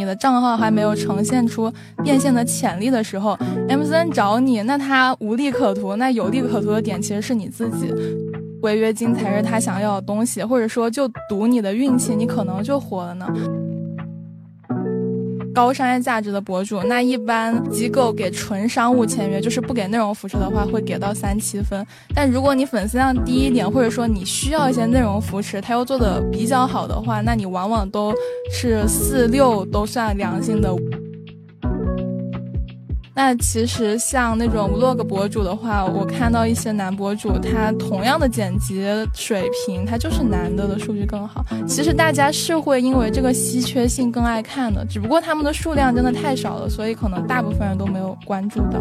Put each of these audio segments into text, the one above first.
你的账号还没有呈现出变现的潜力的时候，MCN 找你，那他无利可图，那有利可图的点其实是你自己，违约金才是他想要的东西，或者说就赌你的运气，你可能就火了呢。高商业价值的博主，那一般机构给纯商务签约，就是不给内容扶持的话，会给到三七分。但如果你粉丝量低一点，或者说你需要一些内容扶持，他又做的比较好的话，那你往往都是四六都算良心的。那其实像那种 vlog 博主的话，我看到一些男博主，他同样的剪辑水平，他就是男的的数据更好。其实大家是会因为这个稀缺性更爱看的，只不过他们的数量真的太少了，所以可能大部分人都没有关注到。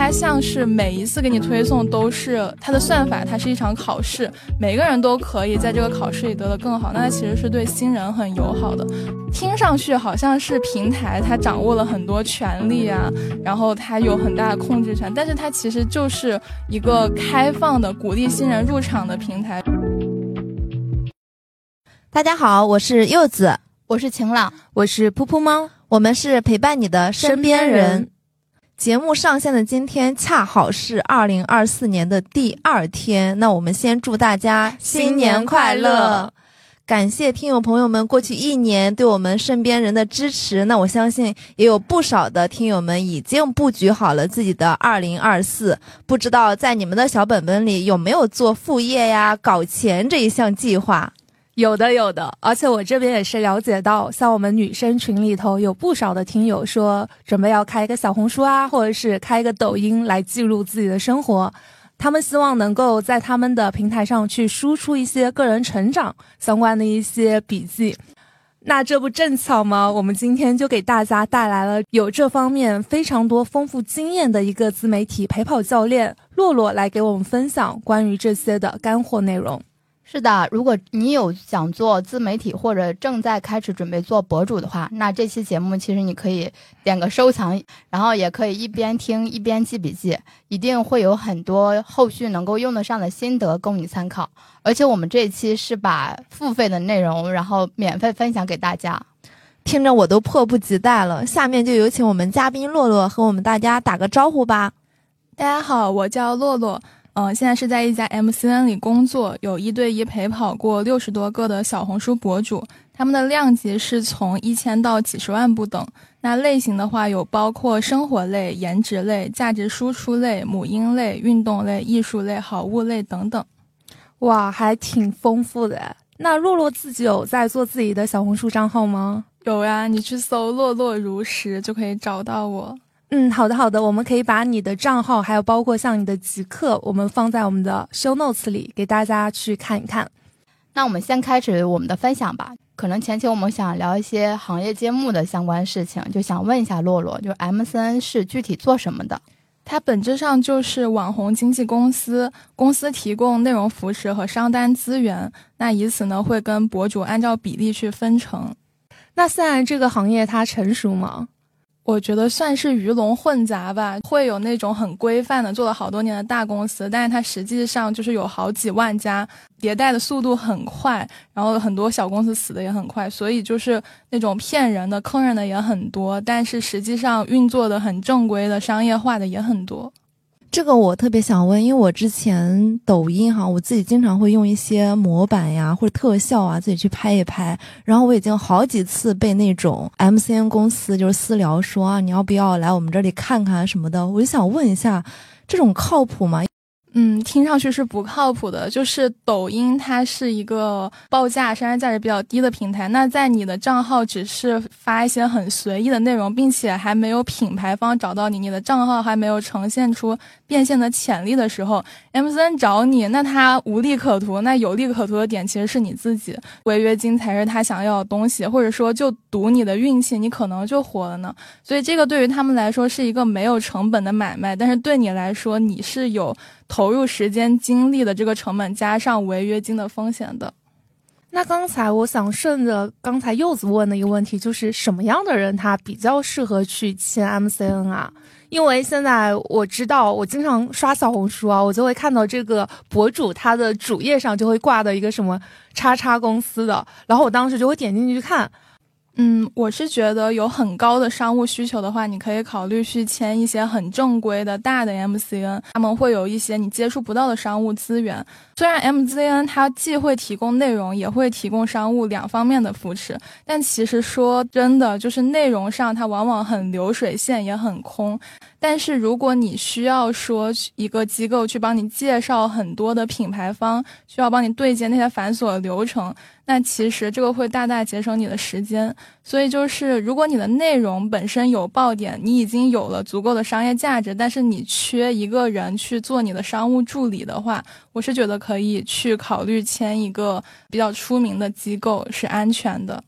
它像是每一次给你推送都是它的算法，它是一场考试，每个人都可以在这个考试里得的更好。那它其实是对新人很友好的，听上去好像是平台它掌握了很多权利啊，然后它有很大的控制权，但是它其实就是一个开放的、鼓励新人入场的平台。大家好，我是柚子，我是晴朗，我是噗噗猫，我们是陪伴你的身边人。节目上线的今天恰好是二零二四年的第二天，那我们先祝大家新年快乐！感谢听友朋友们过去一年对我们身边人的支持。那我相信也有不少的听友们已经布局好了自己的二零二四，不知道在你们的小本本里有没有做副业呀、搞钱这一项计划？有的，有的，而且我这边也是了解到，像我们女生群里头有不少的听友说，准备要开一个小红书啊，或者是开一个抖音来记录自己的生活。他们希望能够在他们的平台上去输出一些个人成长相关的一些笔记。那这不正巧吗？我们今天就给大家带来了有这方面非常多丰富经验的一个自媒体陪跑教练洛洛来给我们分享关于这些的干货内容。是的，如果你有想做自媒体或者正在开始准备做博主的话，那这期节目其实你可以点个收藏，然后也可以一边听一边记笔记，一定会有很多后续能够用得上的心得供你参考。而且我们这一期是把付费的内容，然后免费分享给大家，听着我都迫不及待了。下面就有请我们嘉宾洛洛和我们大家打个招呼吧。大家好，我叫洛洛。嗯，现在是在一家 MCN 里工作，有一对一陪跑过六十多个的小红书博主，他们的量级是从一千到几十万不等。那类型的话，有包括生活类、颜值类、价值输出类、母婴类、运动类、艺术类、好物类等等。哇，还挺丰富的。那洛洛自己有在做自己的小红书账号吗？有呀，你去搜“洛洛如实”就可以找到我。嗯，好的好的，我们可以把你的账号，还有包括像你的极客，我们放在我们的 show notes 里，给大家去看一看。那我们先开始我们的分享吧。可能前期我们想聊一些行业揭幕的相关事情，就想问一下洛洛，就是 MCN 是具体做什么的？它本质上就是网红经纪公司，公司提供内容扶持和商单资源，那以此呢会跟博主按照比例去分成。那现在这个行业它成熟吗？我觉得算是鱼龙混杂吧，会有那种很规范的做了好多年的大公司，但是它实际上就是有好几万家，迭代的速度很快，然后很多小公司死的也很快，所以就是那种骗人的、坑人的也很多，但是实际上运作的很正规的、商业化的也很多。这个我特别想问，因为我之前抖音哈，我自己经常会用一些模板呀或者特效啊，自己去拍一拍。然后我已经好几次被那种 MCN 公司就是私聊说啊，你要不要来我们这里看看什么的？我就想问一下，这种靠谱吗？嗯，听上去是不靠谱的。就是抖音，它是一个报价、商业价值比较低的平台。那在你的账号只是发一些很随意的内容，并且还没有品牌方找到你，你的账号还没有呈现出变现的潜力的时候，MCN 找你，那他无利可图。那有利可图的点其实是你自己，违约金才是他想要的东西，或者说就赌你的运气，你可能就火了呢。所以这个对于他们来说是一个没有成本的买卖，但是对你来说，你是有。投入时间精力的这个成本，加上违约金的风险的。那刚才我想顺着刚才柚子问的一个问题，就是什么样的人他比较适合去签 MCN 啊？因为现在我知道，我经常刷小红书啊，我就会看到这个博主他的主页上就会挂的一个什么叉叉公司的，然后我当时就会点进去看。嗯，我是觉得有很高的商务需求的话，你可以考虑去签一些很正规的大的 MCN，他们会有一些你接触不到的商务资源。虽然 MZN 它既会提供内容，也会提供商务两方面的扶持，但其实说真的，就是内容上它往往很流水线，也很空。但是如果你需要说一个机构去帮你介绍很多的品牌方，需要帮你对接那些繁琐的流程，那其实这个会大大节省你的时间。所以就是如果你的内容本身有爆点，你已经有了足够的商业价值，但是你缺一个人去做你的商务助理的话，我是觉得可以去考虑签一个比较出名的机构是安全的。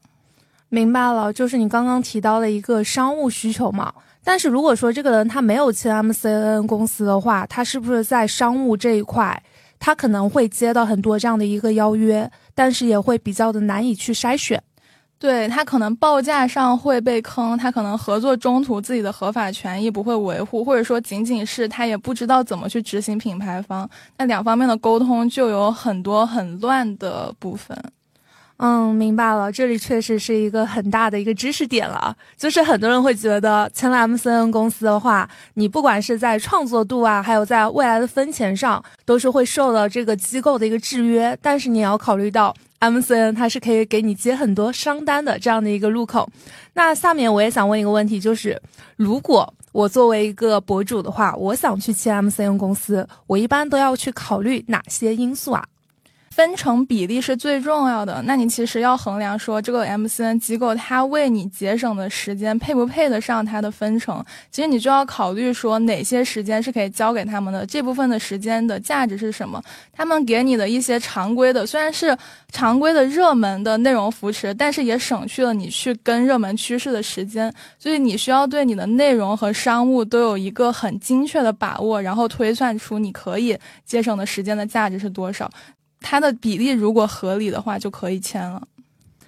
明白了，就是你刚刚提到的一个商务需求嘛。但是如果说这个人他没有签 MCN 公司的话，他是不是在商务这一块，他可能会接到很多这样的一个邀约，但是也会比较的难以去筛选。对他可能报价上会被坑，他可能合作中途自己的合法权益不会维护，或者说仅仅是他也不知道怎么去执行品牌方，那两方面的沟通就有很多很乱的部分。嗯，明白了，这里确实是一个很大的一个知识点了。就是很多人会觉得签了 MCN 公司的话，你不管是在创作度啊，还有在未来的分钱上，都是会受到这个机构的一个制约。但是你也要考虑到 MCN 它是可以给你接很多商单的这样的一个入口。那下面我也想问一个问题，就是如果我作为一个博主的话，我想去签 MCN 公司，我一般都要去考虑哪些因素啊？分成比例是最重要的。那你其实要衡量说，这个 MCN 机构它为你节省的时间配不配得上它的分成。其实你就要考虑说，哪些时间是可以交给他们的，这部分的时间的价值是什么？他们给你的一些常规的，虽然是常规的热门的内容扶持，但是也省去了你去跟热门趋势的时间。所以你需要对你的内容和商务都有一个很精确的把握，然后推算出你可以节省的时间的价值是多少。它的比例如果合理的话，就可以签了。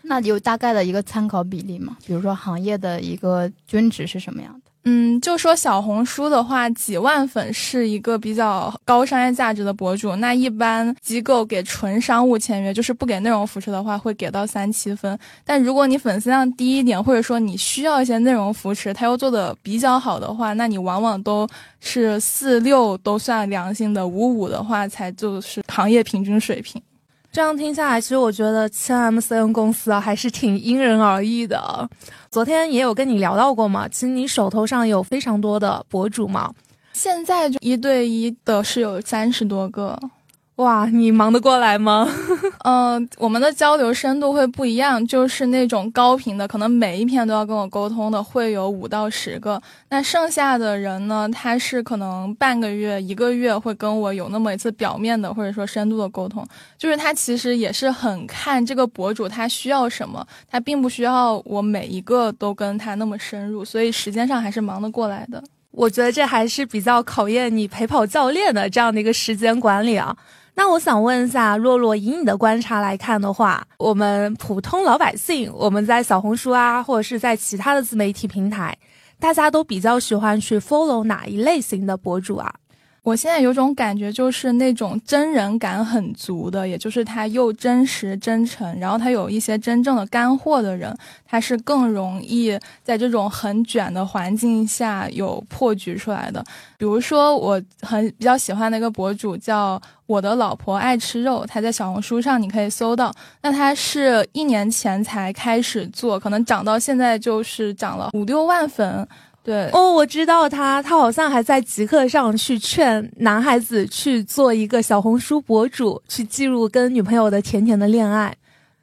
那有大概的一个参考比例吗？比如说行业的一个均值是什么样的？嗯，就说小红书的话，几万粉是一个比较高商业价值的博主。那一般机构给纯商务签约，就是不给内容扶持的话，会给到三七分。但如果你粉丝量低一点，或者说你需要一些内容扶持，他又做的比较好的话，那你往往都是四六都算良心的，五五的话才就是行业平均水平。这样听下来，其实我觉得签 MCN 公司啊，还是挺因人而异的。昨天也有跟你聊到过嘛，其实你手头上有非常多的博主嘛，现在就一对一的是有三十多个。哇，你忙得过来吗？嗯，我们的交流深度会不一样，就是那种高频的，可能每一篇都要跟我沟通的，会有五到十个。那剩下的人呢，他是可能半个月、一个月会跟我有那么一次表面的，或者说深度的沟通。就是他其实也是很看这个博主他需要什么，他并不需要我每一个都跟他那么深入，所以时间上还是忙得过来的。我觉得这还是比较考验你陪跑教练的这样的一个时间管理啊。那我想问一下，洛洛，以你的观察来看的话，我们普通老百姓，我们在小红书啊，或者是在其他的自媒体平台，大家都比较喜欢去 follow 哪一类型的博主啊？我现在有种感觉，就是那种真人感很足的，也就是他又真实真诚，然后他有一些真正的干货的人，他是更容易在这种很卷的环境下有破局出来的。比如说，我很比较喜欢的一个博主叫我的老婆爱吃肉，他在小红书上你可以搜到。那他是一年前才开始做，可能涨到现在就是涨了五六万粉。对哦，我知道他，他好像还在极客上去劝男孩子去做一个小红书博主，去记录跟女朋友的甜甜的恋爱。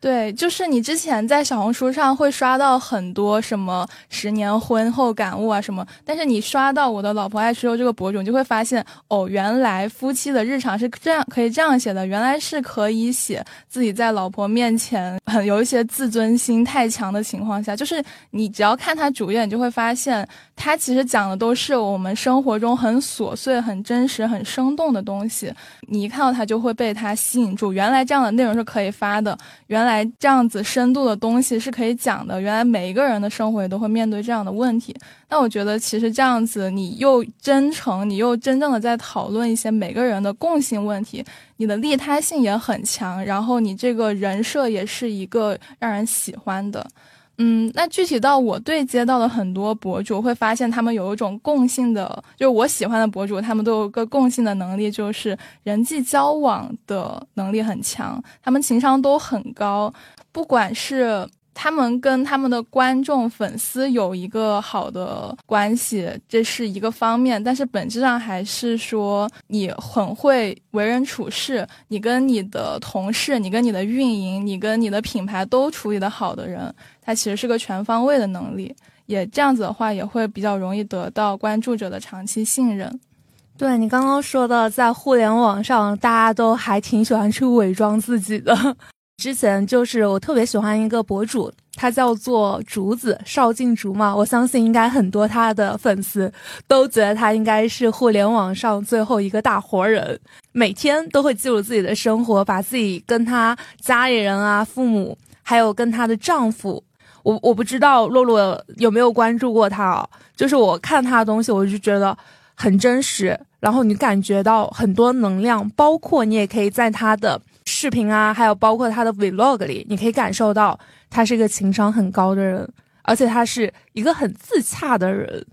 对，就是你之前在小红书上会刷到很多什么十年婚后感悟啊什么，但是你刷到我的老婆爱吃肉这个博主，你就会发现哦，原来夫妻的日常是这样可以这样写的，原来是可以写自己在老婆面前很有一些自尊心太强的情况下，就是你只要看他主页，你就会发现他其实讲的都是我们生活中很琐碎、很真实、很生动的东西，你一看到他就会被他吸引住，原来这样的内容是可以发的，原来。来这样子深度的东西是可以讲的，原来每一个人的生活也都会面对这样的问题。那我觉得其实这样子，你又真诚，你又真正的在讨论一些每个人的共性问题，你的利他性也很强，然后你这个人设也是一个让人喜欢的。嗯，那具体到我对接到的很多博主，会发现他们有一种共性的，就是我喜欢的博主，他们都有个共性的能力，就是人际交往的能力很强，他们情商都很高，不管是。他们跟他们的观众、粉丝有一个好的关系，这是一个方面。但是本质上还是说，你很会为人处事，你跟你的同事、你跟你的运营、你跟你的品牌都处理的好的人，他其实是个全方位的能力。也这样子的话，也会比较容易得到关注者的长期信任。对你刚刚说的，在互联网上，大家都还挺喜欢去伪装自己的。之前就是我特别喜欢一个博主，他叫做竹子邵静竹嘛，我相信应该很多他的粉丝都觉得他应该是互联网上最后一个大活人，每天都会记录自己的生活，把自己跟他家里人啊、父母，还有跟她的丈夫，我我不知道洛洛有没有关注过他啊，就是我看他的东西，我就觉得很真实，然后你感觉到很多能量，包括你也可以在他的。视频啊，还有包括他的 vlog 里，你可以感受到他是一个情商很高的人，而且他是一个很自洽的人。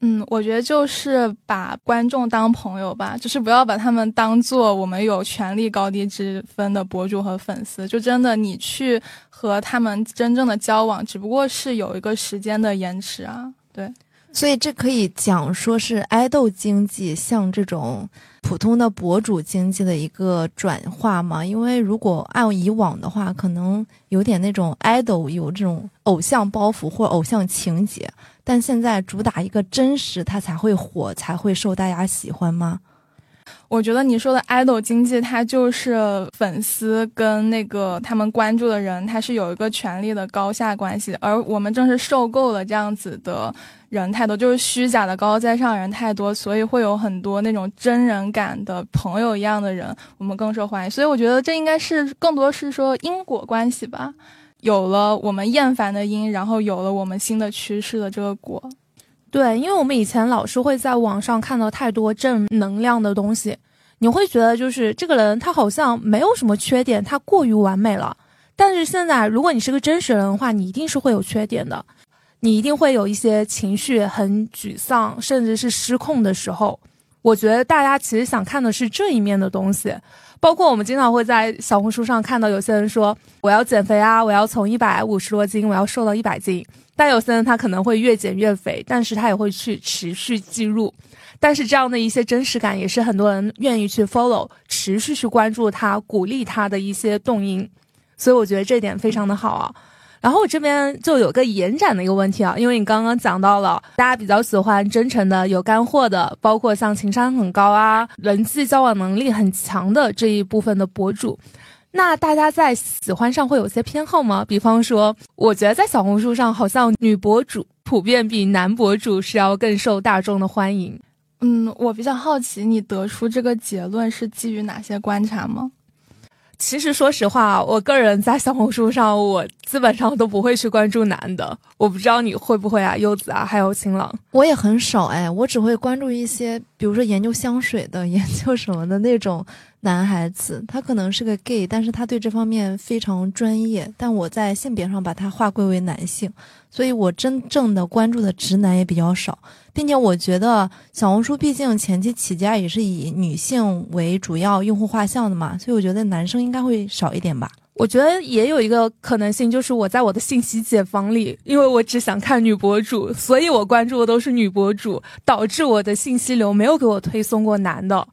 嗯，我觉得就是把观众当朋友吧，就是不要把他们当做我们有权力高低之分的博主和粉丝。就真的你去和他们真正的交往，只不过是有一个时间的延迟啊。对，所以这可以讲说是爱豆经济，像这种。普通的博主经济的一个转化嘛，因为如果按以往的话，可能有点那种 idol 有这种偶像包袱或偶像情节，但现在主打一个真实，它才会火，才会受大家喜欢吗？我觉得你说的 idol 经济，它就是粉丝跟那个他们关注的人，他是有一个权力的高下关系，而我们正是受够了这样子的人太多，就是虚假的高高在上人太多，所以会有很多那种真人感的朋友一样的人，我们更受欢迎。所以我觉得这应该是更多是说因果关系吧，有了我们厌烦的因，然后有了我们新的趋势的这个果。对，因为我们以前老是会在网上看到太多正能量的东西，你会觉得就是这个人他好像没有什么缺点，他过于完美了。但是现在，如果你是个真实人的话，你一定是会有缺点的，你一定会有一些情绪很沮丧，甚至是失控的时候。我觉得大家其实想看的是这一面的东西，包括我们经常会在小红书上看到有些人说我要减肥啊，我要从一百五十多斤我要瘦到一百斤。但有些人他可能会越减越肥，但是他也会去持续记录，但是这样的一些真实感也是很多人愿意去 follow，持续去关注他，鼓励他的一些动因，所以我觉得这点非常的好啊。然后我这边就有个延展的一个问题啊，因为你刚刚讲到了大家比较喜欢真诚的、有干货的，包括像情商很高啊、人际交往能力很强的这一部分的博主。那大家在喜欢上会有些偏好吗？比方说，我觉得在小红书上，好像女博主普遍比男博主是要更受大众的欢迎。嗯，我比较好奇，你得出这个结论是基于哪些观察吗？其实说实话，我个人在小红书上，我基本上都不会去关注男的。我不知道你会不会啊，柚子啊，还有晴朗，我也很少哎，我只会关注一些，比如说研究香水的、研究什么的那种。男孩子，他可能是个 gay，但是他对这方面非常专业。但我在性别上把他划归为男性，所以我真正的关注的直男也比较少，并且我觉得小红书毕竟前期起家也是以女性为主要用户画像的嘛，所以我觉得男生应该会少一点吧。我觉得也有一个可能性，就是我在我的信息茧房里，因为我只想看女博主，所以我关注的都是女博主，导致我的信息流没有给我推送过男的。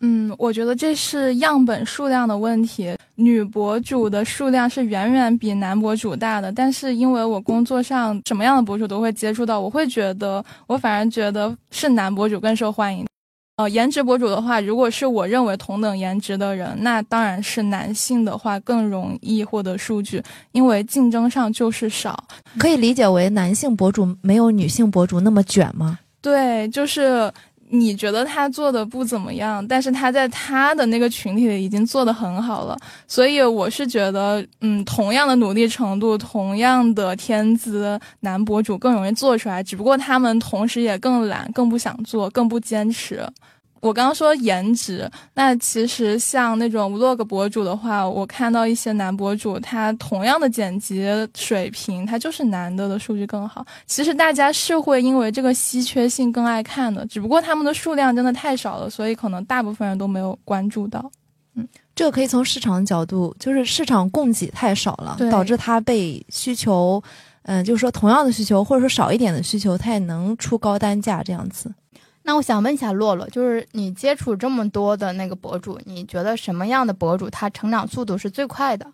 嗯，我觉得这是样本数量的问题。女博主的数量是远远比男博主大的，但是因为我工作上什么样的博主都会接触到，我会觉得我反而觉得是男博主更受欢迎。呃，颜值博主的话，如果是我认为同等颜值的人，那当然是男性的话更容易获得数据，因为竞争上就是少。可以理解为男性博主没有女性博主那么卷吗？对，就是。你觉得他做的不怎么样，但是他在他的那个群体里已经做的很好了。所以我是觉得，嗯，同样的努力程度，同样的天资，男博主更容易做出来，只不过他们同时也更懒，更不想做，更不坚持。我刚刚说颜值，那其实像那种 vlog 博主的话，我看到一些男博主，他同样的剪辑水平，他就是男的的数据更好。其实大家是会因为这个稀缺性更爱看的，只不过他们的数量真的太少了，所以可能大部分人都没有关注到。嗯，这个可以从市场角度，就是市场供给太少了，导致它被需求，嗯，就是说同样的需求或者说少一点的需求，它也能出高单价这样子。那我想问一下洛洛，就是你接触这么多的那个博主，你觉得什么样的博主他成长速度是最快的？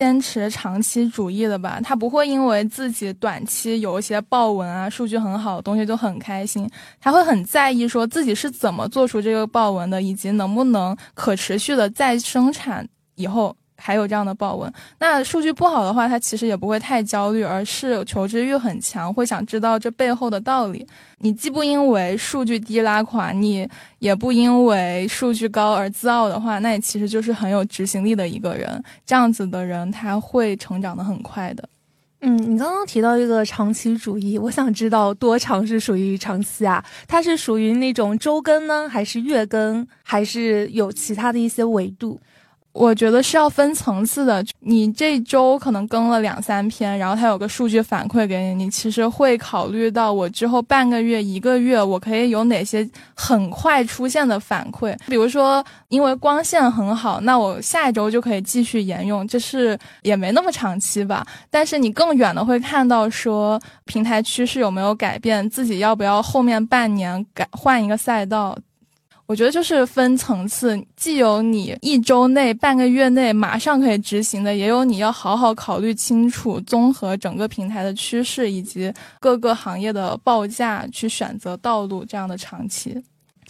坚持长期主义的吧，他不会因为自己短期有一些爆文啊，数据很好的东西就很开心，他会很在意说自己是怎么做出这个爆文的，以及能不能可持续的再生产以后。还有这样的报文，那数据不好的话，他其实也不会太焦虑，而是求知欲很强，会想知道这背后的道理。你既不因为数据低拉垮你，也不因为数据高而自傲的话，那你其实就是很有执行力的一个人。这样子的人，他会成长的很快的。嗯，你刚刚提到一个长期主义，我想知道多长是属于长期啊？它是属于那种周更呢，还是月更，还是有其他的一些维度？我觉得是要分层次的，你这周可能更了两三篇，然后它有个数据反馈给你，你其实会考虑到我之后半个月、一个月，我可以有哪些很快出现的反馈。比如说，因为光线很好，那我下一周就可以继续沿用，这是也没那么长期吧。但是你更远的会看到说平台趋势有没有改变，自己要不要后面半年改换一个赛道。我觉得就是分层次，既有你一周内、半个月内马上可以执行的，也有你要好好考虑清楚，综合整个平台的趋势以及各个行业的报价去选择道路这样的长期。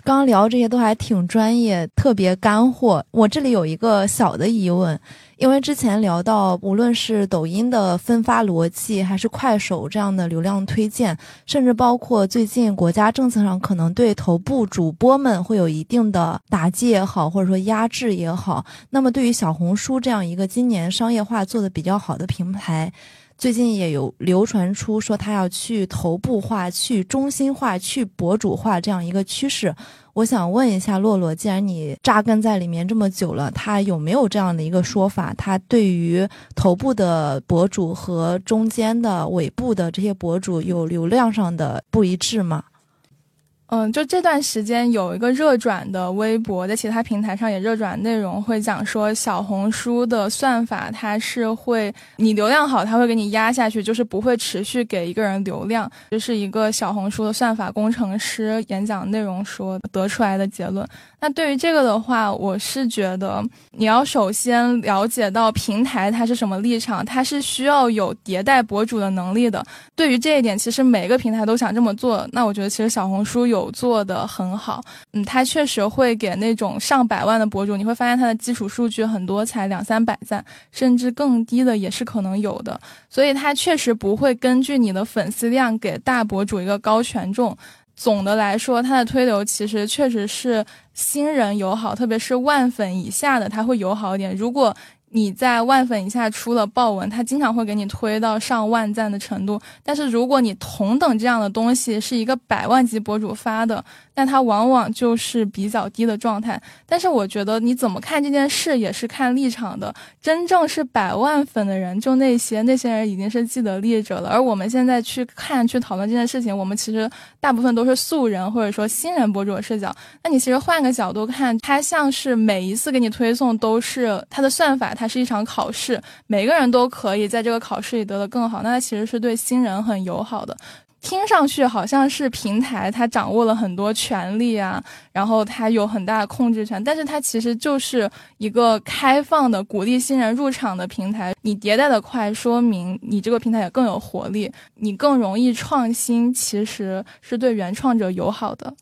刚聊这些都还挺专业，特别干货。我这里有一个小的疑问。因为之前聊到，无论是抖音的分发逻辑，还是快手这样的流量推荐，甚至包括最近国家政策上可能对头部主播们会有一定的打击也好，或者说压制也好，那么对于小红书这样一个今年商业化做的比较好的平台，最近也有流传出说他要去头部化、去中心化、去博主化这样一个趋势。我想问一下洛洛，既然你扎根在里面这么久了，他有没有这样的一个说法？他对于头部的博主和中间的、尾部的这些博主有流量上的不一致吗？嗯，就这段时间有一个热转的微博，在其他平台上也热转内容，会讲说小红书的算法，它是会你流量好，它会给你压下去，就是不会持续给一个人流量。就是一个小红书的算法工程师演讲内容说得出来的结论。那对于这个的话，我是觉得你要首先了解到平台它是什么立场，它是需要有迭代博主的能力的。对于这一点，其实每个平台都想这么做。那我觉得其实小红书有做的很好，嗯，它确实会给那种上百万的博主，你会发现它的基础数据很多才两三百赞，甚至更低的也是可能有的。所以它确实不会根据你的粉丝量给大博主一个高权重。总的来说，它的推流其实确实是新人友好，特别是万粉以下的，它会友好一点。如果你在万粉以下出了爆文，它经常会给你推到上万赞的程度。但是如果你同等这样的东西是一个百万级博主发的，那它往往就是比较低的状态。但是我觉得你怎么看这件事也是看立场的。真正是百万粉的人，就那些那些人已经是既得利益者了。而我们现在去看去讨论这件事情，我们其实大部分都是素人或者说新人博主的视角。那你其实换个角度看，它像是每一次给你推送都是它的算法，它是一场考试，每个人都可以在这个考试里得的更好。那它其实是对新人很友好的。听上去好像是平台，它掌握了很多权利啊，然后它有很大的控制权，但是它其实就是一个开放的、鼓励新人入场的平台。你迭代的快，说明你这个平台也更有活力，你更容易创新，其实是对原创者友好的。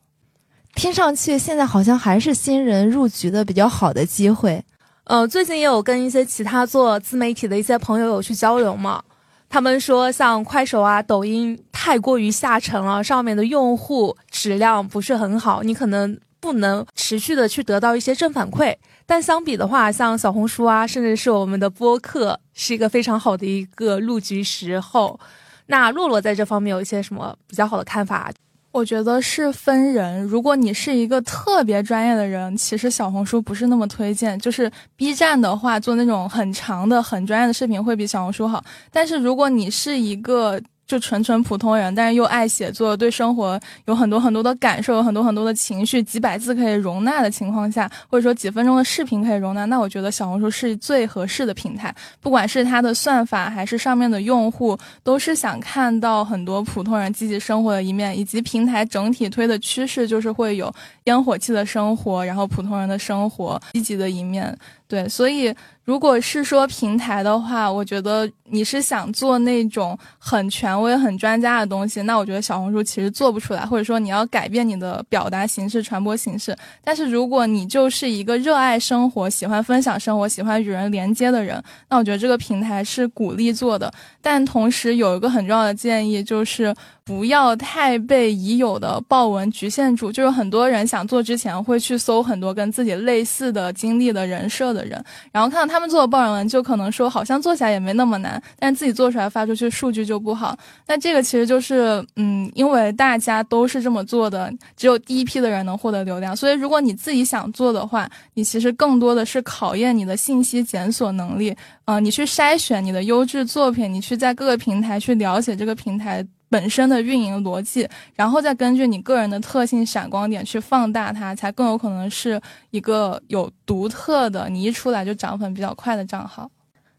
听上去现在好像还是新人入局的比较好的机会。呃，最近也有跟一些其他做自媒体的一些朋友有去交流嘛。他们说，像快手啊、抖音，太过于下沉了，上面的用户质量不是很好，你可能不能持续的去得到一些正反馈。但相比的话，像小红书啊，甚至是我们的播客，是一个非常好的一个入局时候。那洛洛在这方面有一些什么比较好的看法？我觉得是分人。如果你是一个特别专业的人，其实小红书不是那么推荐。就是 B 站的话，做那种很长的、很专业的视频会比小红书好。但是如果你是一个就纯纯普通人，但是又爱写作，对生活有很多很多的感受，有很多很多的情绪，几百字可以容纳的情况下，或者说几分钟的视频可以容纳，那我觉得小红书是最合适的平台。不管是它的算法，还是上面的用户，都是想看到很多普通人积极生活的一面，以及平台整体推的趋势就是会有烟火气的生活，然后普通人的生活积极的一面。对，所以。如果是说平台的话，我觉得你是想做那种很权威、很专家的东西，那我觉得小红书其实做不出来，或者说你要改变你的表达形式、传播形式。但是如果你就是一个热爱生活、喜欢分享生活、喜欢与人连接的人，那我觉得这个平台是鼓励做的。但同时有一个很重要的建议就是。不要太被已有的报文局限住，就是很多人想做之前会去搜很多跟自己类似的经历的人设的人，然后看到他们做的报文，就可能说好像做起来也没那么难，但自己做出来发出去数据就不好。那这个其实就是，嗯，因为大家都是这么做的，只有第一批的人能获得流量，所以如果你自己想做的话，你其实更多的是考验你的信息检索能力，呃，你去筛选你的优质作品，你去在各个平台去了解这个平台。本身的运营逻辑，然后再根据你个人的特性、闪光点去放大它，才更有可能是一个有独特的，你一出来就涨粉比较快的账号。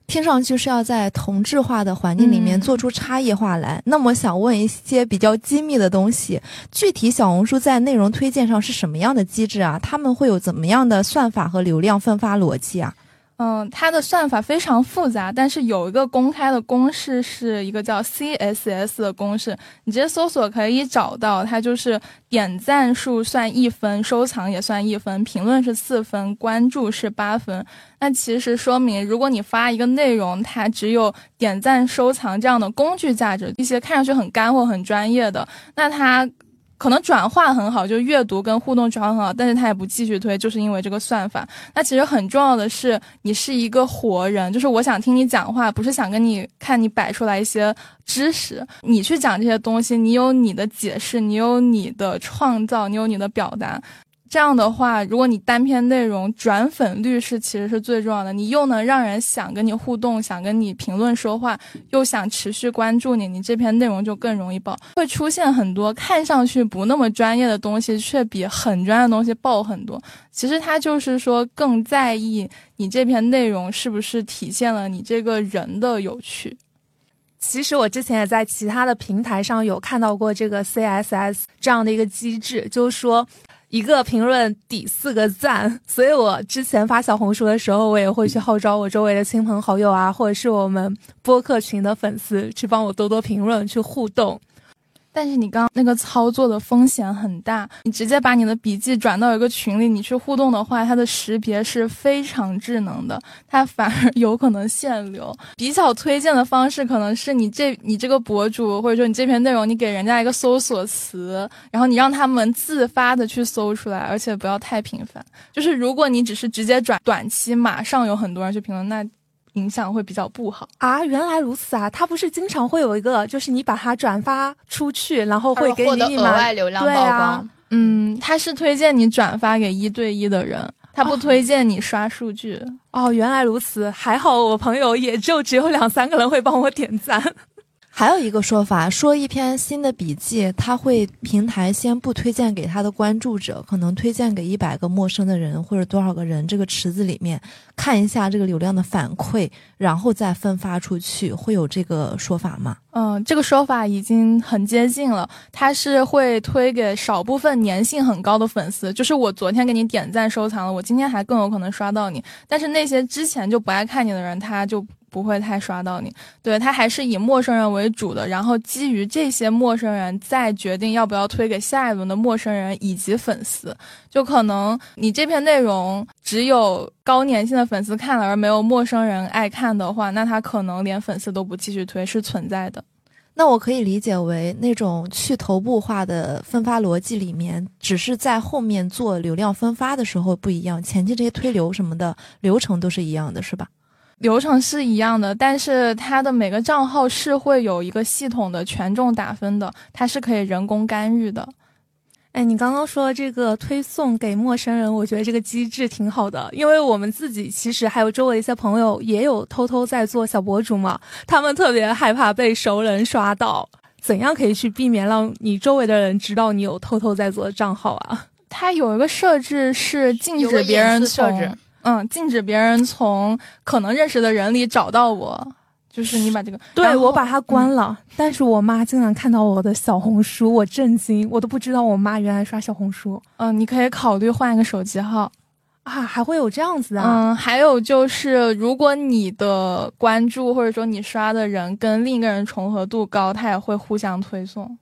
听上去是要在同质化的环境里面做出差异化来。那么想问一些比较机密的东西，具体小红书在内容推荐上是什么样的机制啊？他们会有怎么样的算法和流量分发逻辑啊？嗯，它的算法非常复杂，但是有一个公开的公式，是一个叫 CSS 的公式，你直接搜索可以找到。它就是点赞数算一分，收藏也算一分，评论是四分，关注是八分。那其实说明，如果你发一个内容，它只有点赞、收藏这样的工具价值，一些看上去很干货很专业的，那它。可能转化很好，就阅读跟互动转化很好，但是他也不继续推，就是因为这个算法。那其实很重要的是，你是一个活人，就是我想听你讲话，不是想跟你看你摆出来一些知识，你去讲这些东西，你有你的解释，你有你的创造，你有你的表达。这样的话，如果你单篇内容转粉率是其实是最重要的，你又能让人想跟你互动，想跟你评论说话，又想持续关注你，你这篇内容就更容易爆。会出现很多看上去不那么专业的东西，却比很专业的东西爆很多。其实他就是说更在意你这篇内容是不是体现了你这个人的有趣。其实我之前也在其他的平台上有看到过这个 CSS 这样的一个机制，就是说。一个评论抵四个赞，所以我之前发小红书的时候，我也会去号召我周围的亲朋好友啊，或者是我们播客群的粉丝去帮我多多评论，去互动。但是你刚那个操作的风险很大，你直接把你的笔记转到一个群里，你去互动的话，它的识别是非常智能的，它反而有可能限流。比较推荐的方式可能是你这你这个博主或者说你这篇内容，你给人家一个搜索词，然后你让他们自发的去搜出来，而且不要太频繁。就是如果你只是直接转短期，马上有很多人去评论，那。影响会比较不好啊！原来如此啊！它不是经常会有一个，就是你把它转发出去，然后会给你额外流量曝光。嗯，它是推荐你转发给一对一的人，它不推荐你刷数据。哦，原来如此，还好我朋友也就只有两三个人会帮我点赞。还有一个说法，说一篇新的笔记，他会平台先不推荐给他的关注者，可能推荐给一百个陌生的人或者多少个人这个池子里面，看一下这个流量的反馈，然后再分发出去，会有这个说法吗？嗯，这个说法已经很接近了，他是会推给少部分粘性很高的粉丝，就是我昨天给你点赞收藏了，我今天还更有可能刷到你，但是那些之前就不爱看你的人，他就。不会太刷到你，对他还是以陌生人为主的，然后基于这些陌生人再决定要不要推给下一轮的陌生人以及粉丝，就可能你这篇内容只有高粘性的粉丝看了，而没有陌生人爱看的话，那他可能连粉丝都不继续推是存在的。那我可以理解为那种去头部化的分发逻辑里面，只是在后面做流量分发的时候不一样，前期这些推流什么的流程都是一样的，是吧？流程是一样的，但是它的每个账号是会有一个系统的权重打分的，它是可以人工干预的。哎，你刚刚说这个推送给陌生人，我觉得这个机制挺好的，因为我们自己其实还有周围一些朋友也有偷偷在做小博主嘛，他们特别害怕被熟人刷到，怎样可以去避免让你周围的人知道你有偷偷在做账号啊？它有一个设置是禁止别人从，嗯，禁止别人从可能认识的人里找到我。就是你把这个，对我把它关了，但是我妈经常看到我的小红书，我震惊，我都不知道我妈原来刷小红书。嗯，你可以考虑换一个手机号，啊，还会有这样子啊？嗯，还有就是，如果你的关注或者说你刷的人跟另一个人重合度高，它也会互相推送。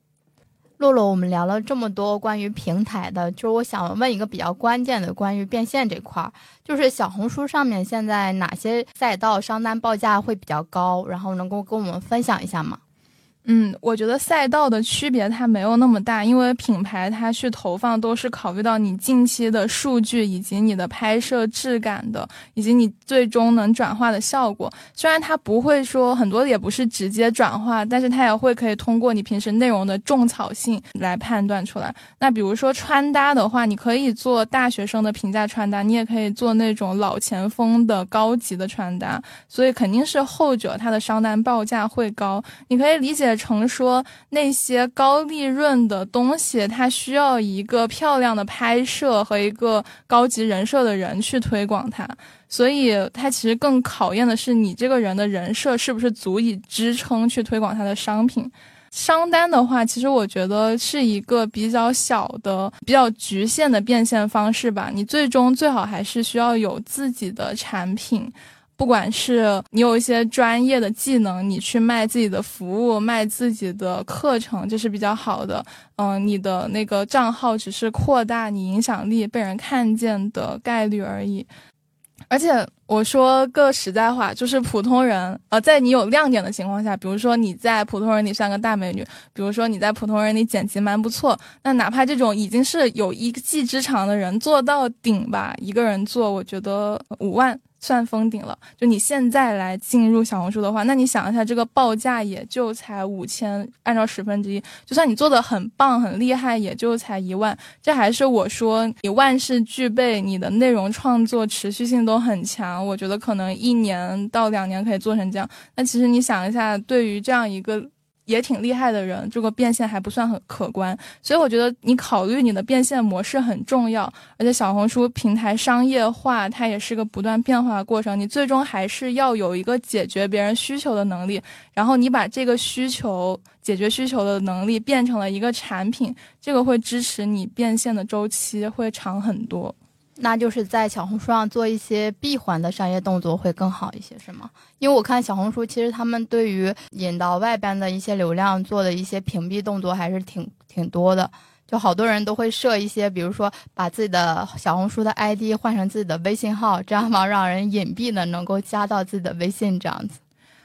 洛洛，我们聊了这么多关于平台的，就是我想问一个比较关键的，关于变现这块儿，就是小红书上面现在哪些赛道商单报价会比较高，然后能够跟我们分享一下吗？嗯，我觉得赛道的区别它没有那么大，因为品牌它去投放都是考虑到你近期的数据以及你的拍摄质感的，以及你最终能转化的效果。虽然它不会说很多也不是直接转化，但是它也会可以通过你平时内容的种草性来判断出来。那比如说穿搭的话，你可以做大学生的平价穿搭，你也可以做那种老前锋的高级的穿搭，所以肯定是后者它的商单报价会高。你可以理解。成说那些高利润的东西，它需要一个漂亮的拍摄和一个高级人设的人去推广它，所以它其实更考验的是你这个人的人设是不是足以支撑去推广它的商品。商单的话，其实我觉得是一个比较小的、比较局限的变现方式吧。你最终最好还是需要有自己的产品。不管是你有一些专业的技能，你去卖自己的服务、卖自己的课程，这是比较好的。嗯，你的那个账号只是扩大你影响力、被人看见的概率而已。而且我说个实在话，就是普通人，呃，在你有亮点的情况下，比如说你在普通人里算个大美女，比如说你在普通人里剪辑蛮不错，那哪怕这种已经是有一技之长的人做到顶吧，一个人做，我觉得五万。算封顶了，就你现在来进入小红书的话，那你想一下，这个报价也就才五千，按照十分之一，就算你做的很棒很厉害，也就才一万。这还是我说你万事俱备，你的内容创作持续性都很强，我觉得可能一年到两年可以做成这样。那其实你想一下，对于这样一个。也挺厉害的人，这个变现还不算很可观，所以我觉得你考虑你的变现模式很重要。而且小红书平台商业化，它也是个不断变化的过程，你最终还是要有一个解决别人需求的能力，然后你把这个需求解决需求的能力变成了一个产品，这个会支持你变现的周期会长很多。那就是在小红书上做一些闭环的商业动作会更好一些，是吗？因为我看小红书其实他们对于引到外边的一些流量做的一些屏蔽动作还是挺挺多的，就好多人都会设一些，比如说把自己的小红书的 ID 换成自己的微信号，这样嘛让人隐蔽的能够加到自己的微信这样子，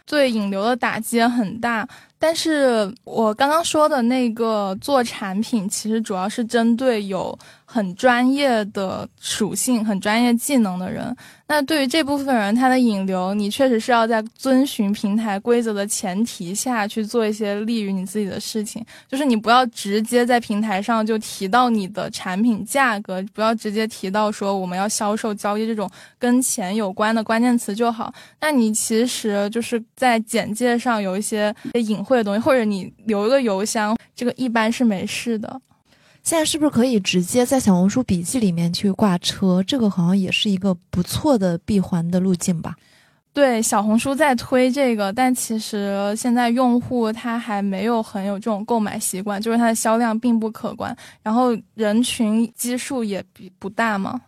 对引流的打击很大。但是我刚刚说的那个做产品，其实主要是针对有。很专业的属性、很专业技能的人，那对于这部分人，他的引流，你确实是要在遵循平台规则的前提下去做一些利于你自己的事情。就是你不要直接在平台上就提到你的产品价格，不要直接提到说我们要销售交易这种跟钱有关的关键词就好。那你其实就是在简介上有一些隐晦的东西，或者你留一个邮箱，这个一般是没事的。现在是不是可以直接在小红书笔记里面去挂车？这个好像也是一个不错的闭环的路径吧？对，小红书在推这个，但其实现在用户他还没有很有这种购买习惯，就是它的销量并不可观，然后人群基数也比不大嘛。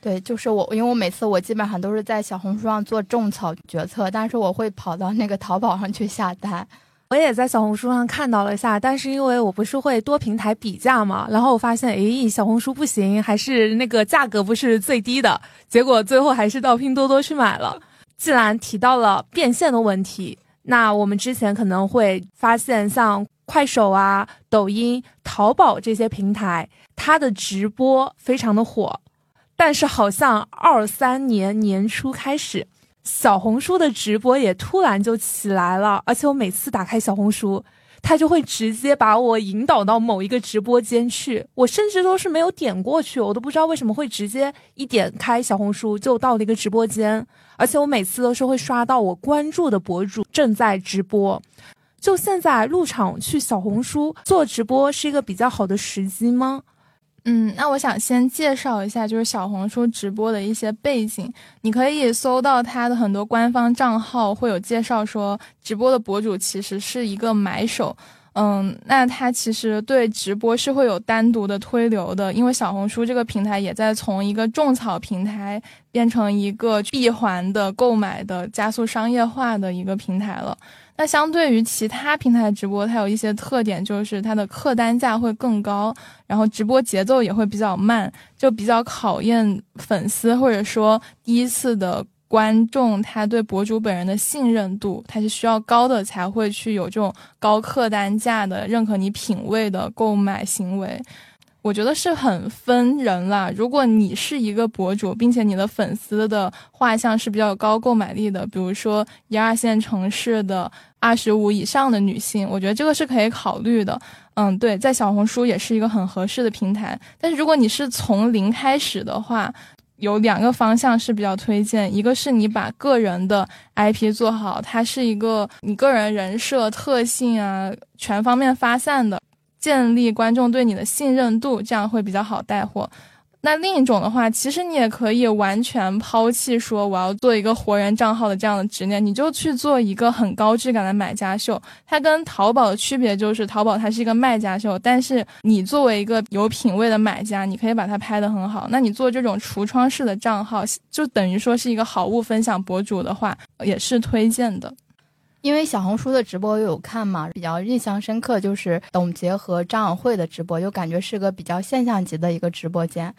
对，就是我，因为我每次我基本上都是在小红书上做种草决策，但是我会跑到那个淘宝上去下单。我也在小红书上看到了一下，但是因为我不是会多平台比价嘛，然后我发现，诶，小红书不行，还是那个价格不是最低的，结果最后还是到拼多多去买了。既然提到了变现的问题。那我们之前可能会发现，像快手啊、抖音、淘宝这些平台，它的直播非常的火。但是好像二三年年初开始，小红书的直播也突然就起来了，而且我每次打开小红书。它就会直接把我引导到某一个直播间去，我甚至都是没有点过去，我都不知道为什么会直接一点开小红书就到了一个直播间，而且我每次都是会刷到我关注的博主正在直播。就现在入场去小红书做直播是一个比较好的时机吗？嗯，那我想先介绍一下，就是小红书直播的一些背景。你可以搜到它的很多官方账号，会有介绍说，直播的博主其实是一个买手。嗯，那它其实对直播是会有单独的推流的，因为小红书这个平台也在从一个种草平台变成一个闭环的购买的加速商业化的一个平台了。那相对于其他平台直播，它有一些特点，就是它的客单价会更高，然后直播节奏也会比较慢，就比较考验粉丝或者说第一次的观众他对博主本人的信任度，它是需要高的才会去有这种高客单价的认可你品味的购买行为。我觉得是很分人啦。如果你是一个博主，并且你的粉丝的画像是比较高购买力的，比如说一二线城市的二十五以上的女性，我觉得这个是可以考虑的。嗯，对，在小红书也是一个很合适的平台。但是如果你是从零开始的话，有两个方向是比较推荐，一个是你把个人的 IP 做好，它是一个你个人人设特性啊全方面发散的。建立观众对你的信任度，这样会比较好带货。那另一种的话，其实你也可以完全抛弃说我要做一个活人账号的这样的执念，你就去做一个很高质感的买家秀。它跟淘宝的区别就是，淘宝它是一个卖家秀，但是你作为一个有品位的买家，你可以把它拍得很好。那你做这种橱窗式的账号，就等于说是一个好物分享博主的话，也是推荐的。因为小红书的直播有看嘛，比较印象深刻就是董洁和张晓慧的直播，就感觉是个比较现象级的一个直播间。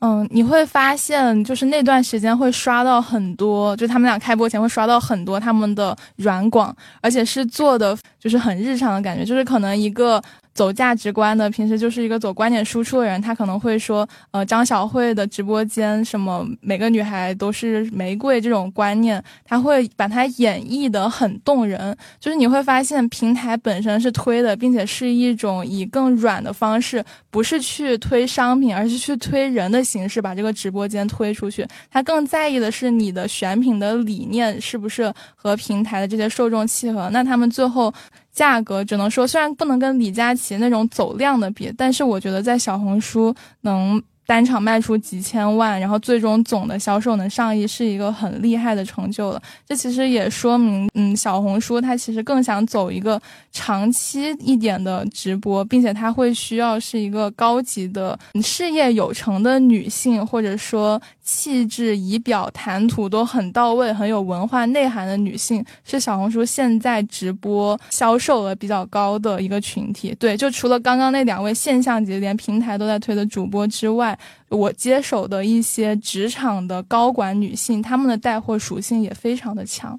嗯，你会发现就是那段时间会刷到很多，就他们俩开播前会刷到很多他们的软广，而且是做的就是很日常的感觉，就是可能一个。走价值观的，平时就是一个走观点输出的人，他可能会说，呃，张小慧的直播间什么每个女孩都是玫瑰这种观念，他会把它演绎的很动人。就是你会发现平台本身是推的，并且是一种以更软的方式，不是去推商品，而是去推人的形式，把这个直播间推出去。他更在意的是你的选品的理念是不是和平台的这些受众契合。那他们最后。价格只能说，虽然不能跟李佳琦那种走量的比，但是我觉得在小红书能。单场卖出几千万，然后最终总的销售能上亿，是一个很厉害的成就了。这其实也说明，嗯，小红书它其实更想走一个长期一点的直播，并且它会需要是一个高级的事业有成的女性，或者说气质、仪表、谈吐都很到位、很有文化内涵的女性，是小红书现在直播销售额比较高的一个群体。对，就除了刚刚那两位现象级连平台都在推的主播之外。我接手的一些职场的高管女性，她们的带货属性也非常的强。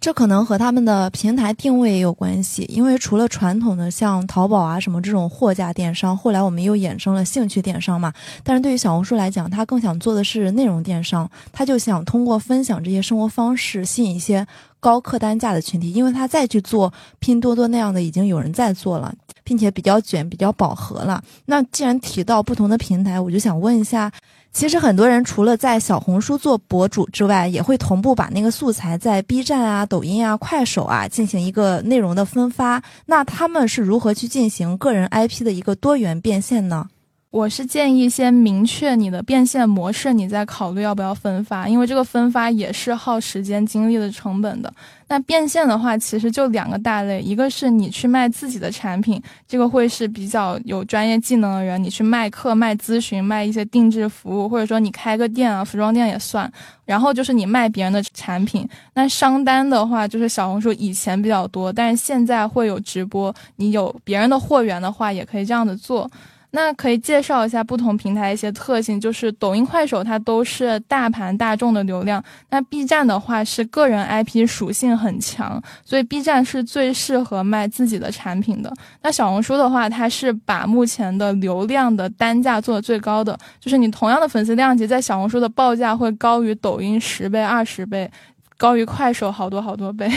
这可能和他们的平台定位也有关系，因为除了传统的像淘宝啊什么这种货架电商，后来我们又衍生了兴趣电商嘛。但是对于小红书来讲，它更想做的是内容电商，它就想通过分享这些生活方式，吸引一些高客单价的群体，因为他再去做拼多多那样的，已经有人在做了。并且比较卷，比较饱和了。那既然提到不同的平台，我就想问一下，其实很多人除了在小红书做博主之外，也会同步把那个素材在 B 站啊、抖音啊、快手啊进行一个内容的分发。那他们是如何去进行个人 IP 的一个多元变现呢？我是建议先明确你的变现模式，你再考虑要不要分发，因为这个分发也是耗时间、精力的成本的。那变现的话，其实就两个大类，一个是你去卖自己的产品，这个会是比较有专业技能的人，你去卖课、卖咨询、卖一些定制服务，或者说你开个店啊，服装店也算。然后就是你卖别人的产品，那商单的话，就是小红书以前比较多，但是现在会有直播，你有别人的货源的话，也可以这样子做。那可以介绍一下不同平台一些特性，就是抖音、快手它都是大盘大众的流量，那 B 站的话是个人 IP 属性很强，所以 B 站是最适合卖自己的产品的。那小红书的话，它是把目前的流量的单价做的最高的，就是你同样的粉丝量级，在小红书的报价会高于抖音十倍、二十倍。高于快手好多好多倍，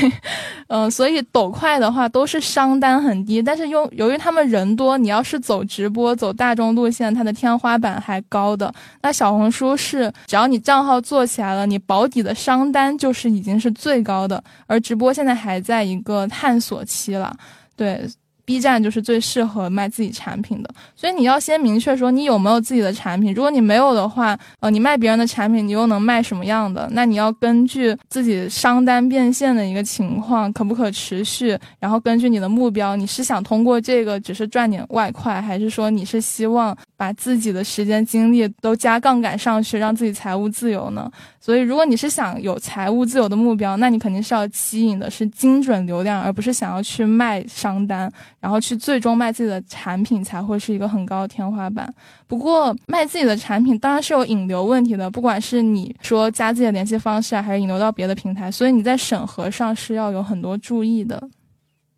嗯，所以抖快的话都是商单很低，但是由由于他们人多，你要是走直播走大众路线，它的天花板还高的。那小红书是只要你账号做起来了，你保底的商单就是已经是最高的，而直播现在还在一个探索期了，对。B 站就是最适合卖自己产品的，所以你要先明确说你有没有自己的产品。如果你没有的话，呃，你卖别人的产品，你又能卖什么样的？那你要根据自己商单变现的一个情况，可不可持续，然后根据你的目标，你是想通过这个只是赚点外快，还是说你是希望把自己的时间精力都加杠杆上去，让自己财务自由呢？所以，如果你是想有财务自由的目标，那你肯定是要吸引的是精准流量，而不是想要去卖商单，然后去最终卖自己的产品才会是一个很高的天花板。不过，卖自己的产品当然是有引流问题的，不管是你说加自己的联系方式啊，还是引流到别的平台，所以你在审核上是要有很多注意的。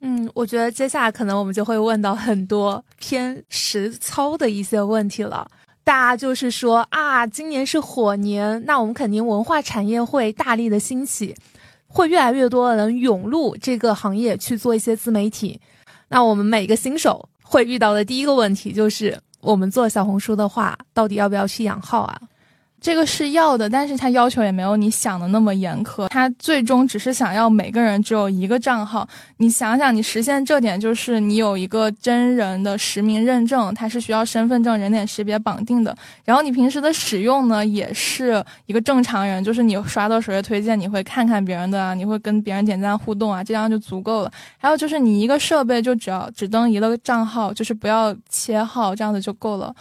嗯，我觉得接下来可能我们就会问到很多偏实操的一些问题了。大家就是说啊，今年是火年，那我们肯定文化产业会大力的兴起，会越来越多的人涌入这个行业去做一些自媒体。那我们每个新手会遇到的第一个问题就是，我们做小红书的话，到底要不要去养号啊？这个是要的，但是他要求也没有你想的那么严苛。他最终只是想要每个人只有一个账号。你想想，你实现这点就是你有一个真人的实名认证，它是需要身份证、人脸识别绑定的。然后你平时的使用呢，也是一个正常人，就是你刷到首页推荐，你会看看别人的啊，你会跟别人点赞互动啊，这样就足够了。还有就是你一个设备就只要只登一个账号，就是不要切号，这样子就够了。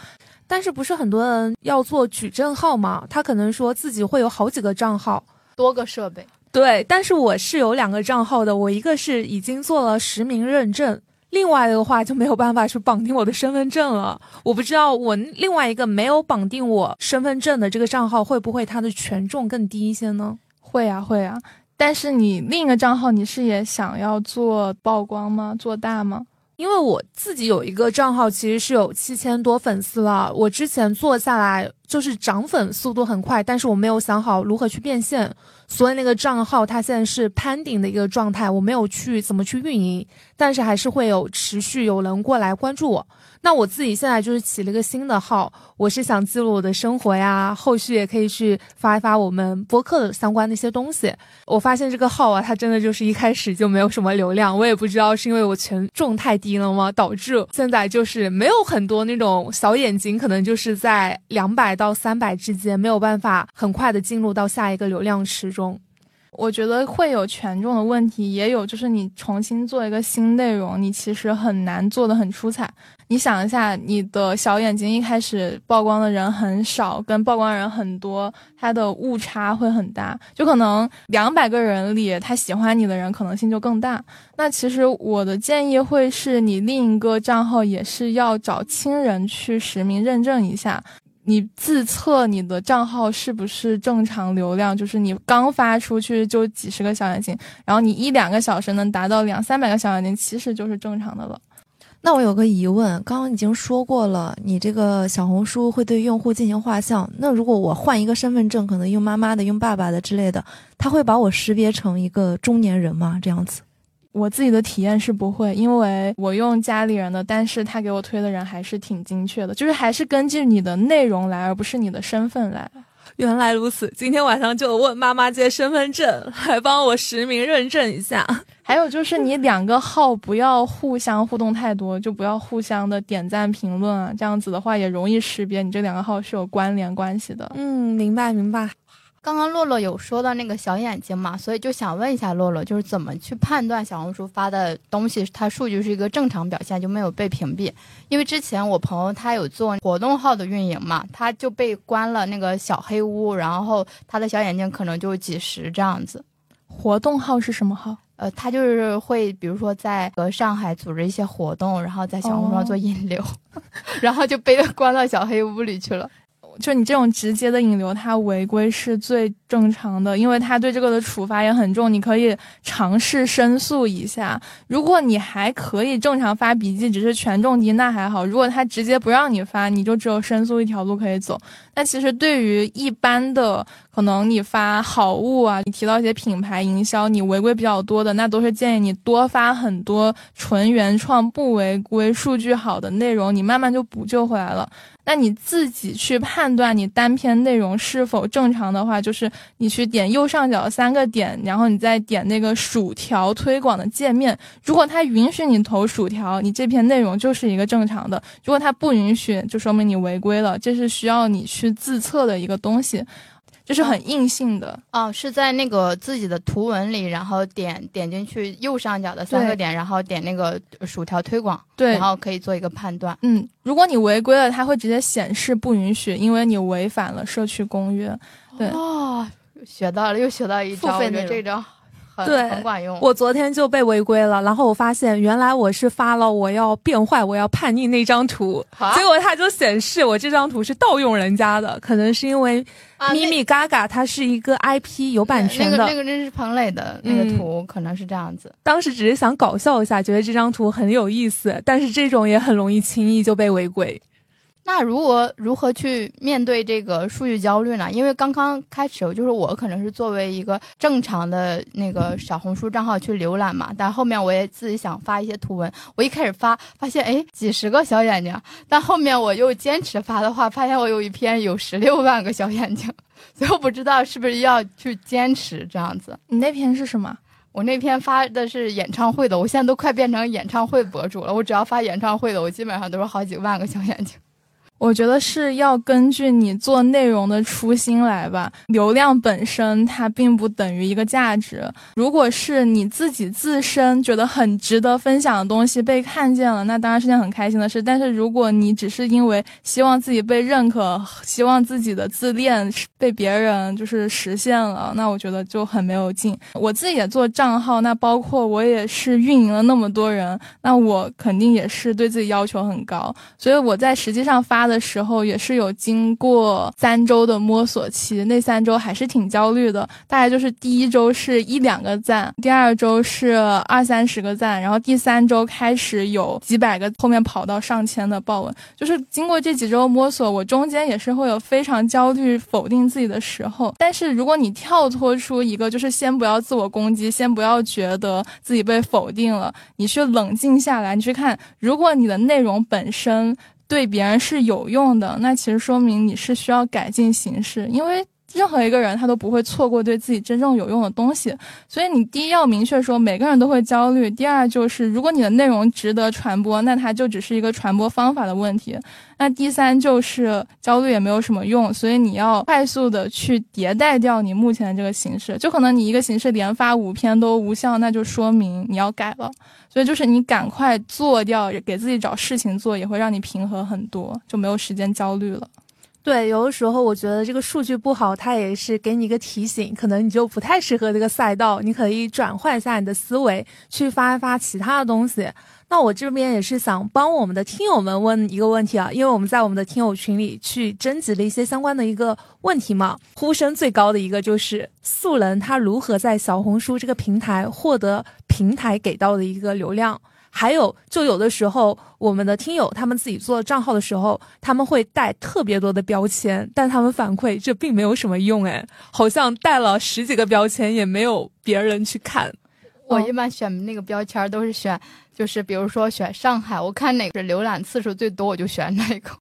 但是不是很多人要做矩阵号吗？他可能说自己会有好几个账号，多个设备。对，但是我是有两个账号的，我一个是已经做了实名认证，另外的话就没有办法去绑定我的身份证了。我不知道我另外一个没有绑定我身份证的这个账号会不会它的权重更低一些呢？会啊，会啊。但是你另一个账号你是也想要做曝光吗？做大吗？因为我自己有一个账号，其实是有七千多粉丝了。我之前做下来就是涨粉速度很快，但是我没有想好如何去变现，所以那个账号它现在是 pending 的一个状态，我没有去怎么去运营，但是还是会有持续有人过来关注我。那我自己现在就是起了一个新的号，我是想记录我的生活呀，后续也可以去发一发我们播客的相关的一些东西。我发现这个号啊，它真的就是一开始就没有什么流量，我也不知道是因为我权重太低了吗，导致现在就是没有很多那种小眼睛，可能就是在两百到三百之间，没有办法很快的进入到下一个流量池中。我觉得会有权重的问题，也有就是你重新做一个新内容，你其实很难做的很出彩。你想一下，你的小眼睛一开始曝光的人很少，跟曝光人很多，它的误差会很大，就可能两百个人里，他喜欢你的人可能性就更大。那其实我的建议会是你另一个账号也是要找亲人去实名认证一下。你自测你的账号是不是正常流量？就是你刚发出去就几十个小眼睛，然后你一两个小时能达到两三百个小眼睛，其实就是正常的了。那我有个疑问，刚刚已经说过了，你这个小红书会对用户进行画像。那如果我换一个身份证，可能用妈妈的、用爸爸的之类的，他会把我识别成一个中年人吗？这样子？我自己的体验是不会，因为我用家里人的，但是他给我推的人还是挺精确的，就是还是根据你的内容来，而不是你的身份来。原来如此，今天晚上就问妈妈借身份证，还帮我实名认证一下。还有就是你两个号不要互相互动太多，就不要互相的点赞评论啊，这样子的话也容易识别你这两个号是有关联关系的。嗯，明白明白。刚刚洛洛有说到那个小眼睛嘛，所以就想问一下洛洛，就是怎么去判断小红书发的东西它数据是一个正常表现，就没有被屏蔽？因为之前我朋友他有做活动号的运营嘛，他就被关了那个小黑屋，然后他的小眼睛可能就几十这样子。活动号是什么号？呃，他就是会，比如说在和上海组织一些活动，然后在小红书上做引流，然后就被他关到小黑屋里去了。就你这种直接的引流，它违规是最正常的，因为他对这个的处罚也很重。你可以尝试申诉一下。如果你还可以正常发笔记，只是权重低，那还好。如果他直接不让你发，你就只有申诉一条路可以走。那其实对于一般的，可能你发好物啊，你提到一些品牌营销，你违规比较多的，那都是建议你多发很多纯原创、不违规、数据好的内容，你慢慢就补救回来了。那你自己去判断你单篇内容是否正常的话，就是你去点右上角三个点，然后你再点那个薯条推广的界面。如果它允许你投薯条，你这篇内容就是一个正常的；如果它不允许，就说明你违规了。这是需要你去自测的一个东西。就是很硬性的哦，是在那个自己的图文里，然后点点进去右上角的三个点，然后点那个薯条推广，对，然后可以做一个判断。嗯，如果你违规了，它会直接显示不允许，因为你违反了社区公约。对哦，学到了，又学到一招，我觉得这招。对，很管用。我昨天就被违规了，然后我发现原来我是发了我要变坏、我要叛逆那张图，结果它就显示我这张图是盗用人家的，可能是因为咪咪嘎嘎它是一个 IP 有版权的。那个那个那是彭磊的那个图，可能是这样子。当时只是想搞笑一下，觉得这张图很有意思，但是这种也很容易轻易就被违规。那如何如何去面对这个数据焦虑呢？因为刚刚开始，就是我可能是作为一个正常的那个小红书账号去浏览嘛，但后面我也自己想发一些图文，我一开始发发现哎几十个小眼睛，但后面我又坚持发的话，发现我有一篇有十六万个小眼睛，所以我不知道是不是要去坚持这样子。你那篇是什么？我那篇发的是演唱会的，我现在都快变成演唱会博主了，我只要发演唱会的，我基本上都是好几万个小眼睛。我觉得是要根据你做内容的初心来吧。流量本身它并不等于一个价值。如果是你自己自身觉得很值得分享的东西被看见了，那当然是件很开心的事。但是如果你只是因为希望自己被认可，希望自己的自恋被别人就是实现了，那我觉得就很没有劲。我自己也做账号，那包括我也是运营了那么多人，那我肯定也是对自己要求很高。所以我在实际上发。的时候也是有经过三周的摸索期，那三周还是挺焦虑的。大概就是第一周是一两个赞，第二周是二三十个赞，然后第三周开始有几百个，后面跑到上千的爆文。就是经过这几周摸索，我中间也是会有非常焦虑、否定自己的时候。但是如果你跳脱出一个，就是先不要自我攻击，先不要觉得自己被否定了，你去冷静下来，你去看，如果你的内容本身。对别人是有用的，那其实说明你是需要改进形式，因为任何一个人他都不会错过对自己真正有用的东西。所以你第一要明确说每个人都会焦虑，第二就是如果你的内容值得传播，那它就只是一个传播方法的问题。那第三就是焦虑也没有什么用，所以你要快速的去迭代掉你目前的这个形式。就可能你一个形式连发五篇都无效，那就说明你要改了。所以就是你赶快做掉，给自己找事情做，也会让你平和很多，就没有时间焦虑了。对，有的时候我觉得这个数据不好，它也是给你一个提醒，可能你就不太适合这个赛道，你可以转换一下你的思维，去发一发其他的东西。那我这边也是想帮我们的听友们问一个问题啊，因为我们在我们的听友群里去征集了一些相关的一个问题嘛，呼声最高的一个就是素人他如何在小红书这个平台获得平台给到的一个流量，还有就有的时候我们的听友他们自己做账号的时候，他们会带特别多的标签，但他们反馈这并没有什么用，哎，好像带了十几个标签也没有别人去看。我一般选那个标签都是选。就是比如说选上海，我看哪个浏览次数最多，我就选哪个。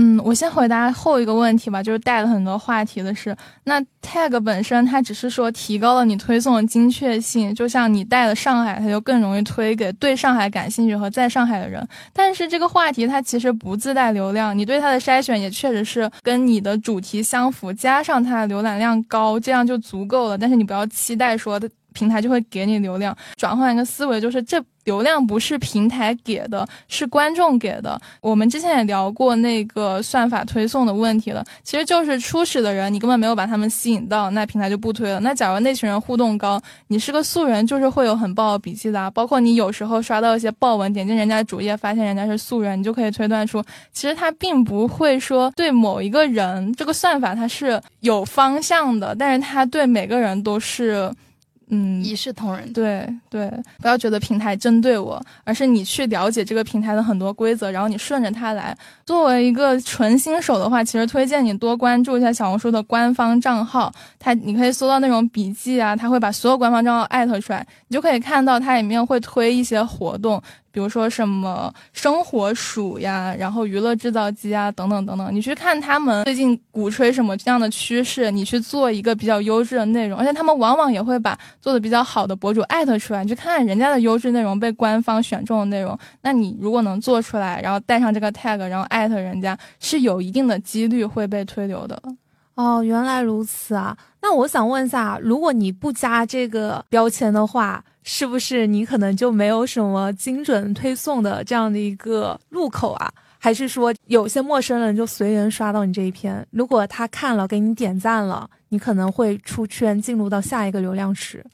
嗯，我先回答后一个问题吧，就是带了很多话题的是，那 tag 本身它只是说提高了你推送的精确性，就像你带了上海，它就更容易推给对上海感兴趣和在上海的人。但是这个话题它其实不自带流量，你对它的筛选也确实是跟你的主题相符，加上它的浏览量高，这样就足够了。但是你不要期待说平台就会给你流量。转换一个思维，就是这。流量不是平台给的，是观众给的。我们之前也聊过那个算法推送的问题了，其实就是初始的人，你根本没有把他们吸引到，那平台就不推了。那假如那群人互动高，你是个素人，就是会有很爆的笔记的。啊包括你有时候刷到一些爆文，点进人家主页，发现人家是素人，你就可以推断出，其实他并不会说对某一个人，这个算法它是有方向的，但是他对每个人都是。嗯，一视同仁。对对，不要觉得平台针对我，而是你去了解这个平台的很多规则，然后你顺着它来。作为一个纯新手的话，其实推荐你多关注一下小红书的官方账号，它你可以搜到那种笔记啊，它会把所有官方账号艾特出来，你就可以看到它里面会推一些活动。比如说什么生活鼠呀，然后娱乐制造机啊，等等等等，你去看他们最近鼓吹什么这样的趋势，你去做一个比较优质的内容，而且他们往往也会把做的比较好的博主艾特出来，你去看看人家的优质内容被官方选中的内容，那你如果能做出来，然后带上这个 tag，然后艾特人家，是有一定的几率会被推流的。哦，原来如此啊！那我想问一下，如果你不加这个标签的话，是不是你可能就没有什么精准推送的这样的一个入口啊？还是说有些陌生人就随缘刷到你这一篇，如果他看了给你点赞了，你可能会出圈进入到下一个流量池？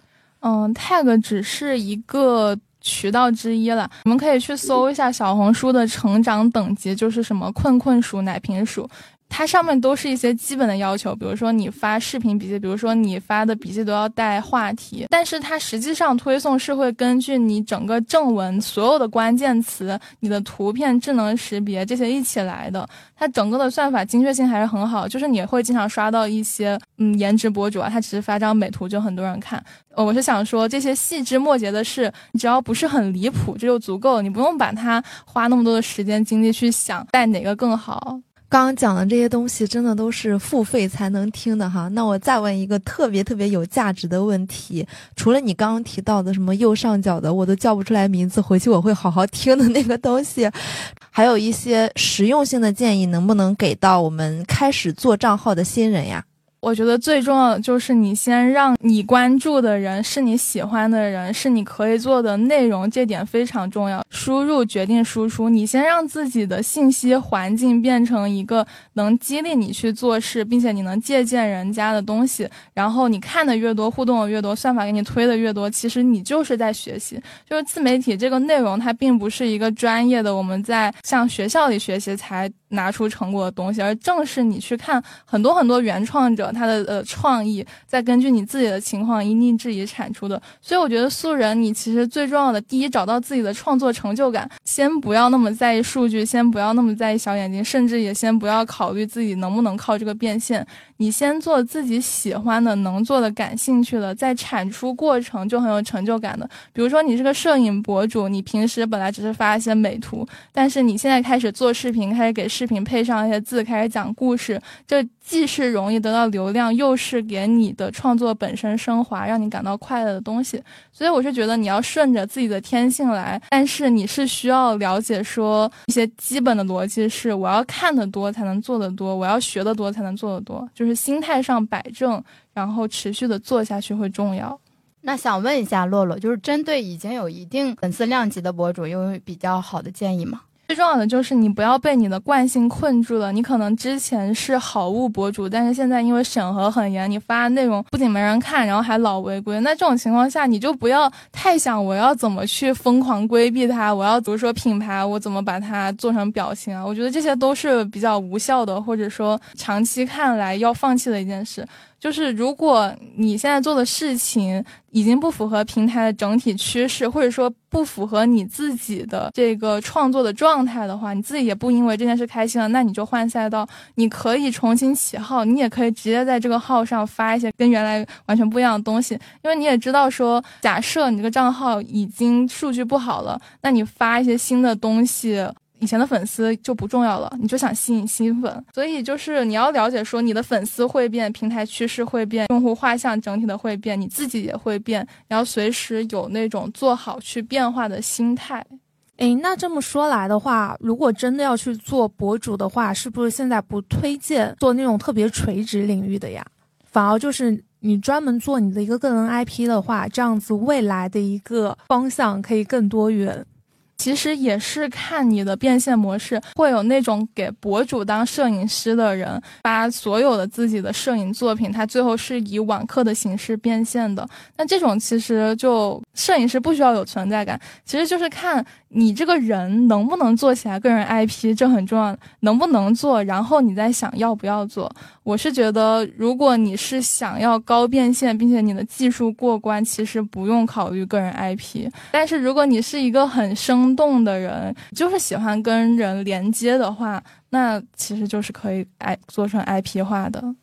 嗯，tag 只是一个渠道之一了，我们可以去搜一下小红书的成长等级，就是什么困困鼠、奶瓶鼠。它上面都是一些基本的要求，比如说你发视频笔记，比如说你发的笔记都要带话题。但是它实际上推送是会根据你整个正文所有的关键词、你的图片智能识别这些一起来的。它整个的算法精确性还是很好，就是你会经常刷到一些嗯颜值博主啊，他只是发张美图就很多人看。我是想说这些细枝末节的事，你只要不是很离谱，这就足够了，你不用把它花那么多的时间精力去想带哪个更好。刚刚讲的这些东西，真的都是付费才能听的哈。那我再问一个特别特别有价值的问题：除了你刚刚提到的什么右上角的，我都叫不出来名字，回去我会好好听的那个东西，还有一些实用性的建议，能不能给到我们开始做账号的新人呀？我觉得最重要的就是你先让你关注的人是你喜欢的人，是你可以做的内容，这点非常重要。输入决定输出，你先让自己的信息环境变成一个能激励你去做事，并且你能借鉴人家的东西。然后你看的越多，互动的越多，算法给你推的越多，其实你就是在学习。就是自媒体这个内容，它并不是一个专业的，我们在像学校里学习才拿出成果的东西，而正是你去看很多很多原创者。他的呃创意，再根据你自己的情况因地制宜产出的，所以我觉得素人你其实最重要的，第一找到自己的创作成就感，先不要那么在意数据，先不要那么在意小眼睛，甚至也先不要考虑自己能不能靠这个变现。你先做自己喜欢的、能做的、感兴趣的，在产出过程就很有成就感的。比如说你是个摄影博主，你平时本来只是发一些美图，但是你现在开始做视频，开始给视频配上一些字，开始讲故事，这既是容易得到流量，又是给你的创作本身升华，让你感到快乐的东西。所以我是觉得你要顺着自己的天性来，但是你是需要了解说一些基本的逻辑，是我要看得多才能做得多，我要学得多才能做得多，就。就是心态上摆正，然后持续的做下去会重要。那想问一下洛洛，就是针对已经有一定粉丝量级的博主，有比较好的建议吗？最重要的就是你不要被你的惯性困住了。你可能之前是好物博主，但是现在因为审核很严，你发的内容不仅没人看，然后还老违规。那这种情况下，你就不要太想我要怎么去疯狂规避它，我要比如说品牌，我怎么把它做成表情啊？我觉得这些都是比较无效的，或者说长期看来要放弃的一件事。就是如果你现在做的事情已经不符合平台的整体趋势，或者说不符合你自己的这个创作的状态的话，你自己也不因为这件事开心了，那你就换赛道，你可以重新起号，你也可以直接在这个号上发一些跟原来完全不一样的东西，因为你也知道说，假设你这个账号已经数据不好了，那你发一些新的东西。以前的粉丝就不重要了，你就想吸引新粉，所以就是你要了解说你的粉丝会变，平台趋势会变，用户画像整体的会变，你自己也会变，你要随时有那种做好去变化的心态。诶，那这么说来的话，如果真的要去做博主的话，是不是现在不推荐做那种特别垂直领域的呀？反而就是。你专门做你的一个个人 IP 的话，这样子未来的一个方向可以更多元。其实也是看你的变现模式，会有那种给博主当摄影师的人，把所有的自己的摄影作品，他最后是以网课的形式变现的。那这种其实就摄影师不需要有存在感，其实就是看。你这个人能不能做起来个人 IP，这很重要。能不能做，然后你再想要不要做。我是觉得，如果你是想要高变现，并且你的技术过关，其实不用考虑个人 IP。但是如果你是一个很生动的人，就是喜欢跟人连接的话，那其实就是可以 I 做成 IP 化的。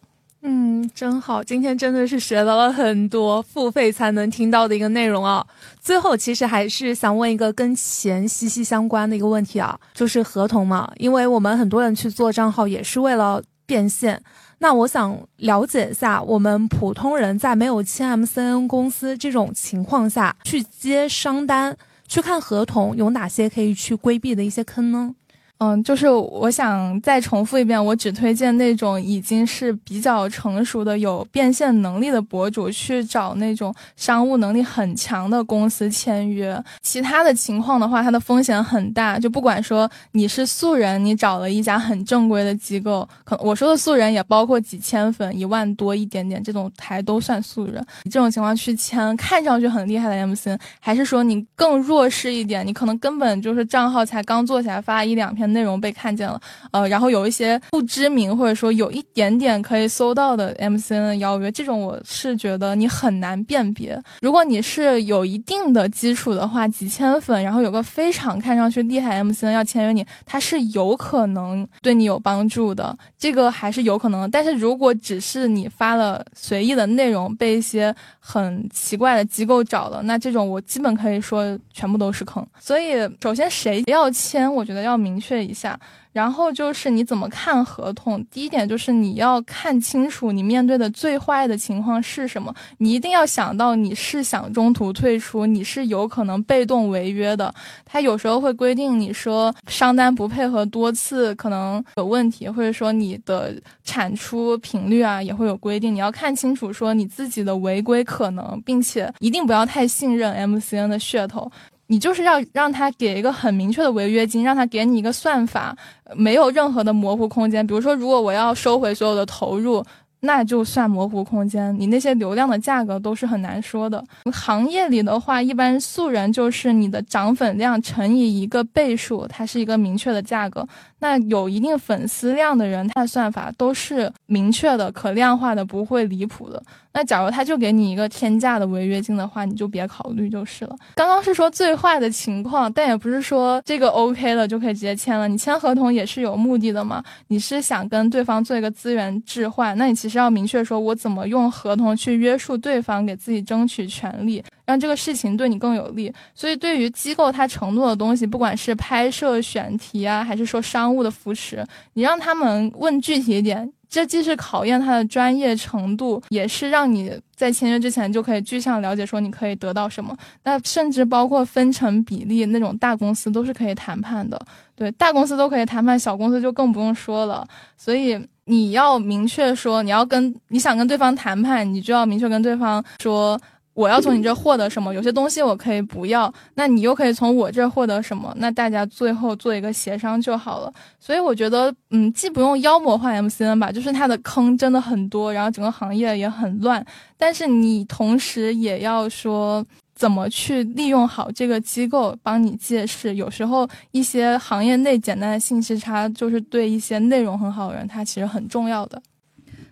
嗯，真好，今天真的是学到了很多付费才能听到的一个内容啊。最后，其实还是想问一个跟钱息息相关的一个问题啊，就是合同嘛。因为我们很多人去做账号也是为了变现。那我想了解一下，我们普通人在没有签 MCN 公司这种情况下去接商单、去看合同，有哪些可以去规避的一些坑呢？嗯，就是我想再重复一遍，我只推荐那种已经是比较成熟的、有变现能力的博主去找那种商务能力很强的公司签约。其他的情况的话，它的风险很大。就不管说你是素人，你找了一家很正规的机构，可我说的素人也包括几千粉、一万多一点点这种台都算素人。这种情况去签看上去很厉害的 MC，还是说你更弱势一点？你可能根本就是账号才刚做起来，发一两篇。内容被看见了，呃，然后有一些不知名或者说有一点点可以搜到的 MCN 的邀约，这种我是觉得你很难辨别。如果你是有一定的基础的话，几千粉，然后有个非常看上去厉害 MCN 要签约你，他是有可能对你有帮助的，这个还是有可能。但是如果只是你发了随意的内容，被一些很奇怪的机构找了，那这种我基本可以说全部都是坑。所以，首先谁要签，我觉得要明确。一下，然后就是你怎么看合同？第一点就是你要看清楚你面对的最坏的情况是什么，你一定要想到你是想中途退出，你是有可能被动违约的。他有时候会规定你说商单不配合多次可能有问题，或者说你的产出频率啊也会有规定，你要看清楚说你自己的违规可能，并且一定不要太信任 MCN 的噱头。你就是要让他给一个很明确的违约金，让他给你一个算法，没有任何的模糊空间。比如说，如果我要收回所有的投入。那就算模糊空间，你那些流量的价格都是很难说的。行业里的话，一般素人就是你的涨粉量乘以一个倍数，它是一个明确的价格。那有一定粉丝量的人，他的算法都是明确的、可量化的，不会离谱的。那假如他就给你一个天价的违约金的话，你就别考虑就是了。刚刚是说最坏的情况，但也不是说这个 OK 了就可以直接签了。你签合同也是有目的的嘛？你是想跟对方做一个资源置换，那你其实。要明确说，我怎么用合同去约束对方，给自己争取权利，让这个事情对你更有利。所以，对于机构他承诺的东西，不管是拍摄选题啊，还是说商务的扶持，你让他们问具体一点，这既是考验他的专业程度，也是让你在签约之前就可以具象了解说你可以得到什么。那甚至包括分成比例，那种大公司都是可以谈判的。对，大公司都可以谈判，小公司就更不用说了。所以。你要明确说，你要跟你想跟对方谈判，你就要明确跟对方说，我要从你这获得什么，有些东西我可以不要，那你又可以从我这获得什么，那大家最后做一个协商就好了。所以我觉得，嗯，既不用妖魔化 MCN 吧，就是它的坑真的很多，然后整个行业也很乱，但是你同时也要说。怎么去利用好这个机构帮你借势？有时候一些行业内简单的信息差，就是对一些内容很好的人，他其实很重要的。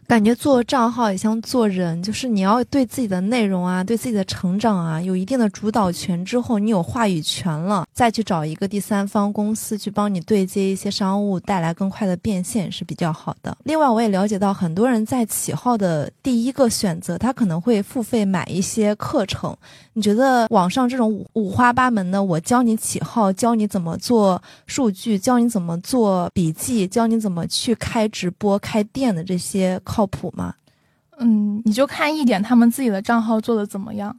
感觉做账号也像做人，就是你要对自己的内容啊，对自己的成长啊，有一定的主导权之后，你有话语权了，再去找一个第三方公司去帮你对接一些商务，带来更快的变现是比较好的。另外，我也了解到很多人在起号的第一个选择，他可能会付费买一些课程。你觉得网上这种五五花八门的，我教你起号，教你怎么做数据，教你怎么做笔记，教你怎么去开直播、开店的这些靠谱吗？嗯，你就看一点他们自己的账号做的怎么样。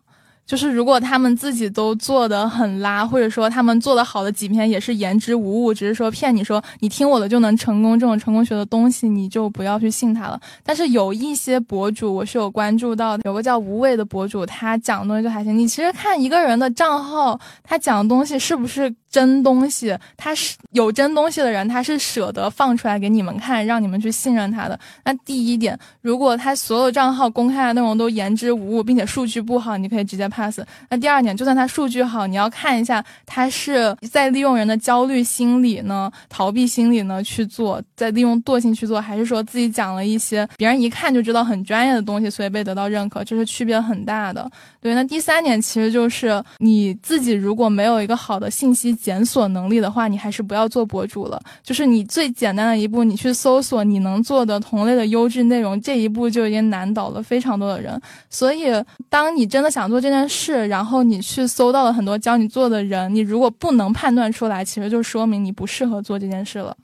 就是如果他们自己都做的很拉，或者说他们做的好的几篇也是言之无物，只是说骗你说你听我的就能成功，这种成功学的东西你就不要去信他了。但是有一些博主我是有关注到的，有个叫无畏的博主，他讲的东西就还行。你其实看一个人的账号，他讲的东西是不是？真东西，他是有真东西的人，他是舍得放出来给你们看，让你们去信任他的。那第一点，如果他所有账号公开的内容都言之无物，并且数据不好，你可以直接 pass。那第二点，就算他数据好，你要看一下他是在利用人的焦虑心理呢、逃避心理呢去做，在利用惰性去做，还是说自己讲了一些别人一看就知道很专业的东西，所以被得到认可，这是区别很大的。对，那第三点其实就是你自己如果没有一个好的信息。检索能力的话，你还是不要做博主了。就是你最简单的一步，你去搜索你能做的同类的优质内容，这一步就已经难倒了非常多的人。所以，当你真的想做这件事，然后你去搜到了很多教你做的人，你如果不能判断出来，其实就说明你不适合做这件事了。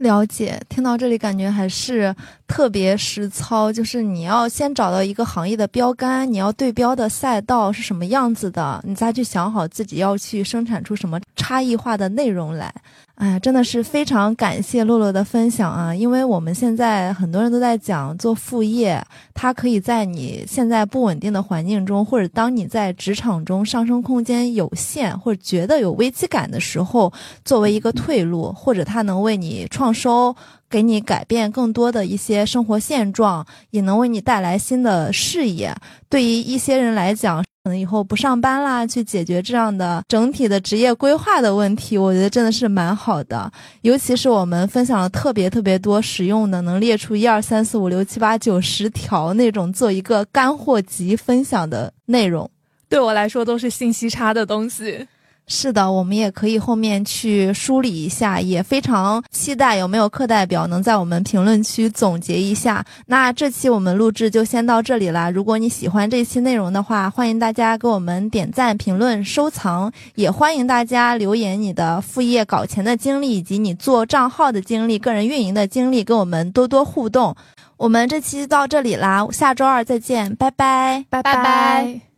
了解，听到这里感觉还是特别实操。就是你要先找到一个行业的标杆，你要对标的赛道是什么样子的，你再去想好自己要去生产出什么差异化的内容来。哎呀，真的是非常感谢洛洛的分享啊！因为我们现在很多人都在讲做副业，它可以在你现在不稳定的环境中，或者当你在职场中上升空间有限，或者觉得有危机感的时候，作为一个退路，或者它能为你创收。给你改变更多的一些生活现状，也能为你带来新的视野。对于一些人来讲，可能以后不上班啦，去解决这样的整体的职业规划的问题，我觉得真的是蛮好的。尤其是我们分享了特别特别多实用的，能列出一二三四五六七八九十条那种做一个干货集分享的内容，对我来说都是信息差的东西。是的，我们也可以后面去梳理一下，也非常期待有没有课代表能在我们评论区总结一下。那这期我们录制就先到这里啦。如果你喜欢这期内容的话，欢迎大家给我们点赞、评论、收藏，也欢迎大家留言你的副业搞钱的经历，以及你做账号的经历、个人运营的经历，跟我们多多互动。我们这期到这里啦，下周二再见，拜拜，拜拜。